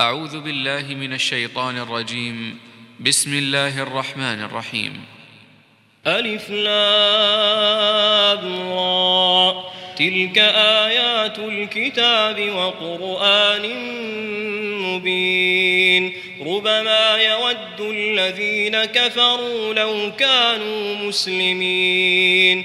أعوذ بالله من الشيطان الرجيم. بسم الله الرحمن الرحيم. ألف را. تلك آيات الكتاب وقرآن مبين. ربما يود الذين كفروا لو كانوا مسلمين.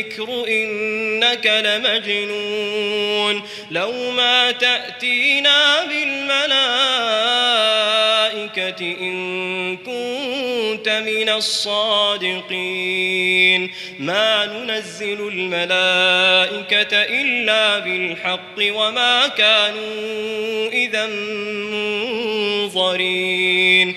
الذكر إنك لمجنون لو ما تأتينا بالملائكة إن كنت من الصادقين ما ننزل الملائكة إلا بالحق وما كانوا إذا منظرين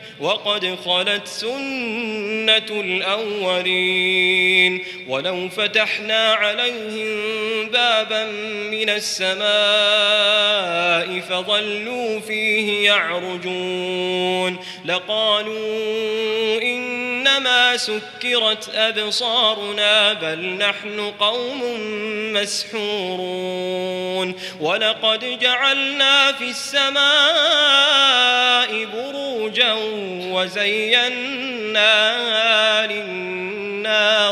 وقد خلت سنة الأولين ولو فتحنا عليهم بابا من السماء فظلوا فيه يعرجون لقالوا إنما سكرت أبصارنا بل نحن قوم مسحورون ولقد جعلنا في السماء وزيناها للناظرين.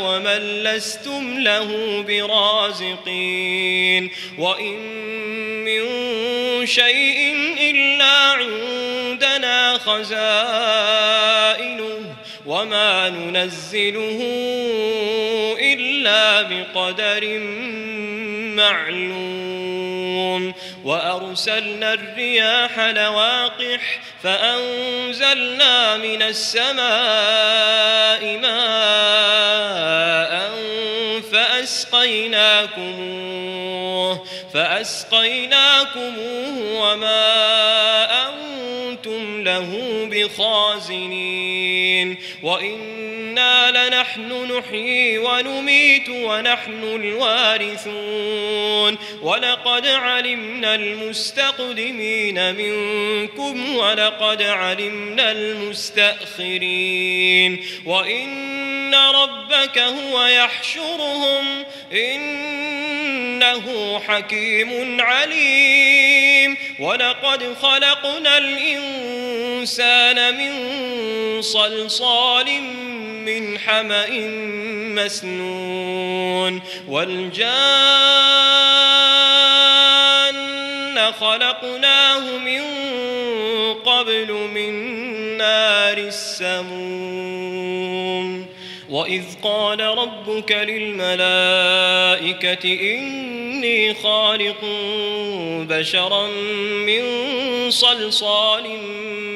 ومن لستم له برازقين وإن من شيء إلا عندنا خزائنه وما ننزله إلا بقدر معلوم وأرسلنا الرياح لواقح فأنزلنا من السماء ماء فأسقيناكموه فأسقيناكموه وما أنتم له بخازنين. وإنا لنحن نحيي ونميت ونحن الوارثون. ولقد علمنا المستقدمين منكم ولقد علمنا المستأخرين. وإن ربك هو يحشرهم إنه حكيم عليم. ولقد خلقنا الإنسان من صلصال من حمأ مسنون. والجان خلقناه من قبل من نار السموم. وإذ قال ربك للملائكة إن إني خالق بشرا من صلصال من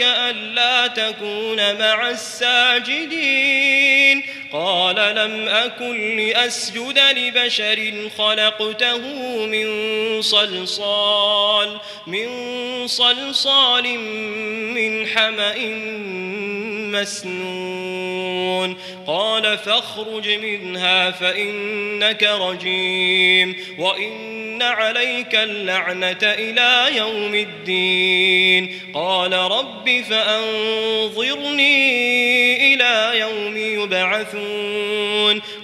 لك ألا تكون مع الساجدين. قال لم أكن لأسجد لبشر خلقته من صلصال من صلصال من حمأ مسنون. قال فاخرج منها فإنك رجيم. وإن عليك اللعنة إلى يوم الدين. قال رب فأنظرني إلى يوم يبعثون.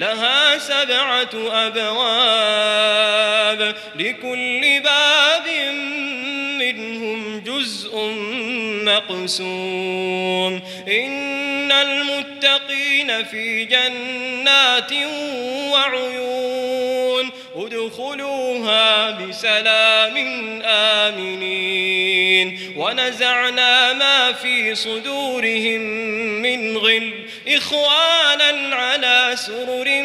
لها سبعة أبواب لكل باب منهم جزء مقسوم. إن المتقين في جنات وعيون ادخلوها بسلام آمنين. ونزعنا ما في صدورهم من غل إخوانا على سرر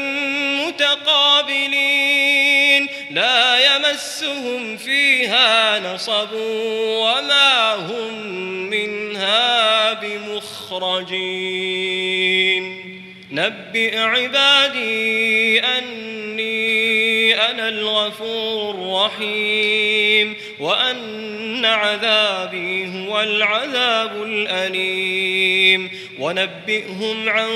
متقابلين لا يمسهم فيها نصب وما هم منها بمخرجين نبئ عبادي أني أنا الغفور الرحيم وأن عذابي هو العذاب الأليم. ونبئهم عن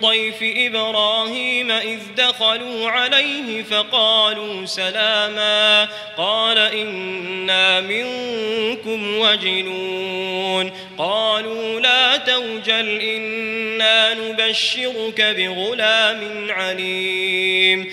ضيف إبراهيم إذ دخلوا عليه فقالوا سلاما. قال إنا منكم وجلون قالوا لا توجل إنا نبشرك بغلام عليم.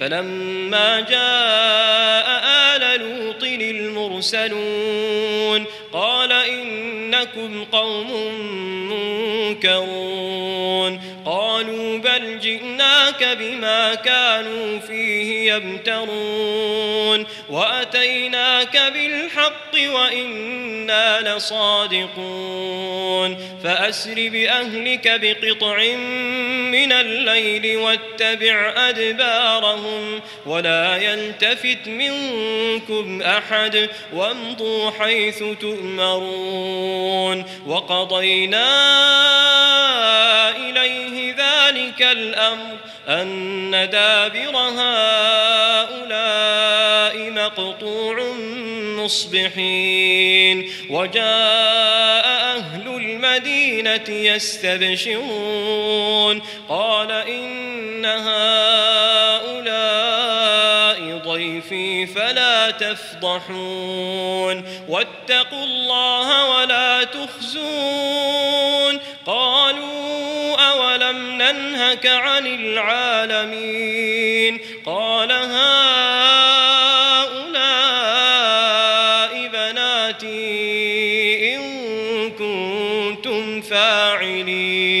فلما جاء آل لوط المرسلون قال إنكم قوم منكرون قالوا بل جئناك بما كانوا فيه يمترون وأتيناك بالحق وإنا لصادقون فأسر بأهلك بقطع من الليل واتبع أدبارهم ولا يلتفت منكم أحد وامضوا حيث تؤمرون وقضينا إليه ذلك الأمر أن دابر هؤلاء مقطوع مصبحين وجاء أهل المدينة يستبشرون قال إن هؤلاء ضيفي فلا تفضحون واتقوا الله ولا تخزون أولم ننهك عن العالمين. قال هؤلاء بناتي إن كنتم فاعلين.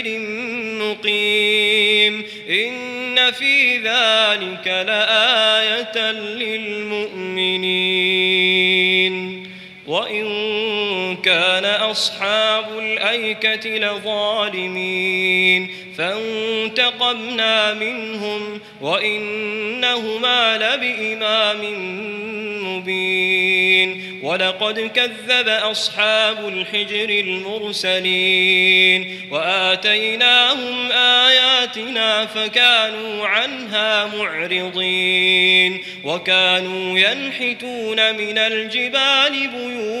مقيم. إن في ذلك لآية للمؤمنين. وإن كان أصحاب الأيكة لظالمين. فانتقمنا منهم وإنهما لبإمام مبين ولقد كذب أصحاب الحجر المرسلين. وآتيناهم آياتنا فكانوا عنها معرضين. وكانوا ينحتون من الجبال بيوتا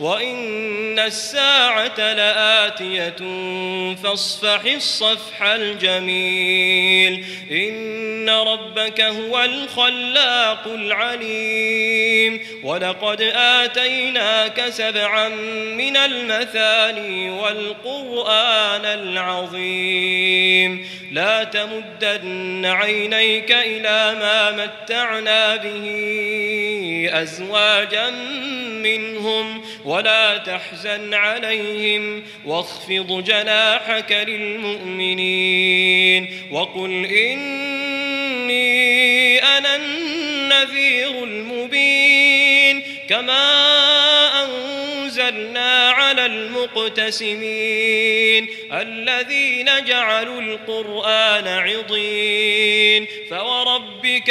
وإن الساعة لآتية فاصفح الصفح الجميل إن ربك هو الخلاق العليم ولقد آتيناك سبعا من المثاني والقرآن العظيم لا تمدن عينيك إلى ما متعنا به أزواجا منهم ولا تحزن عليهم واخفض جناحك للمؤمنين وقل إني أنا النذير المبين كما أنزلنا على المقتسمين الذين جعلوا القرآن عضين فوربك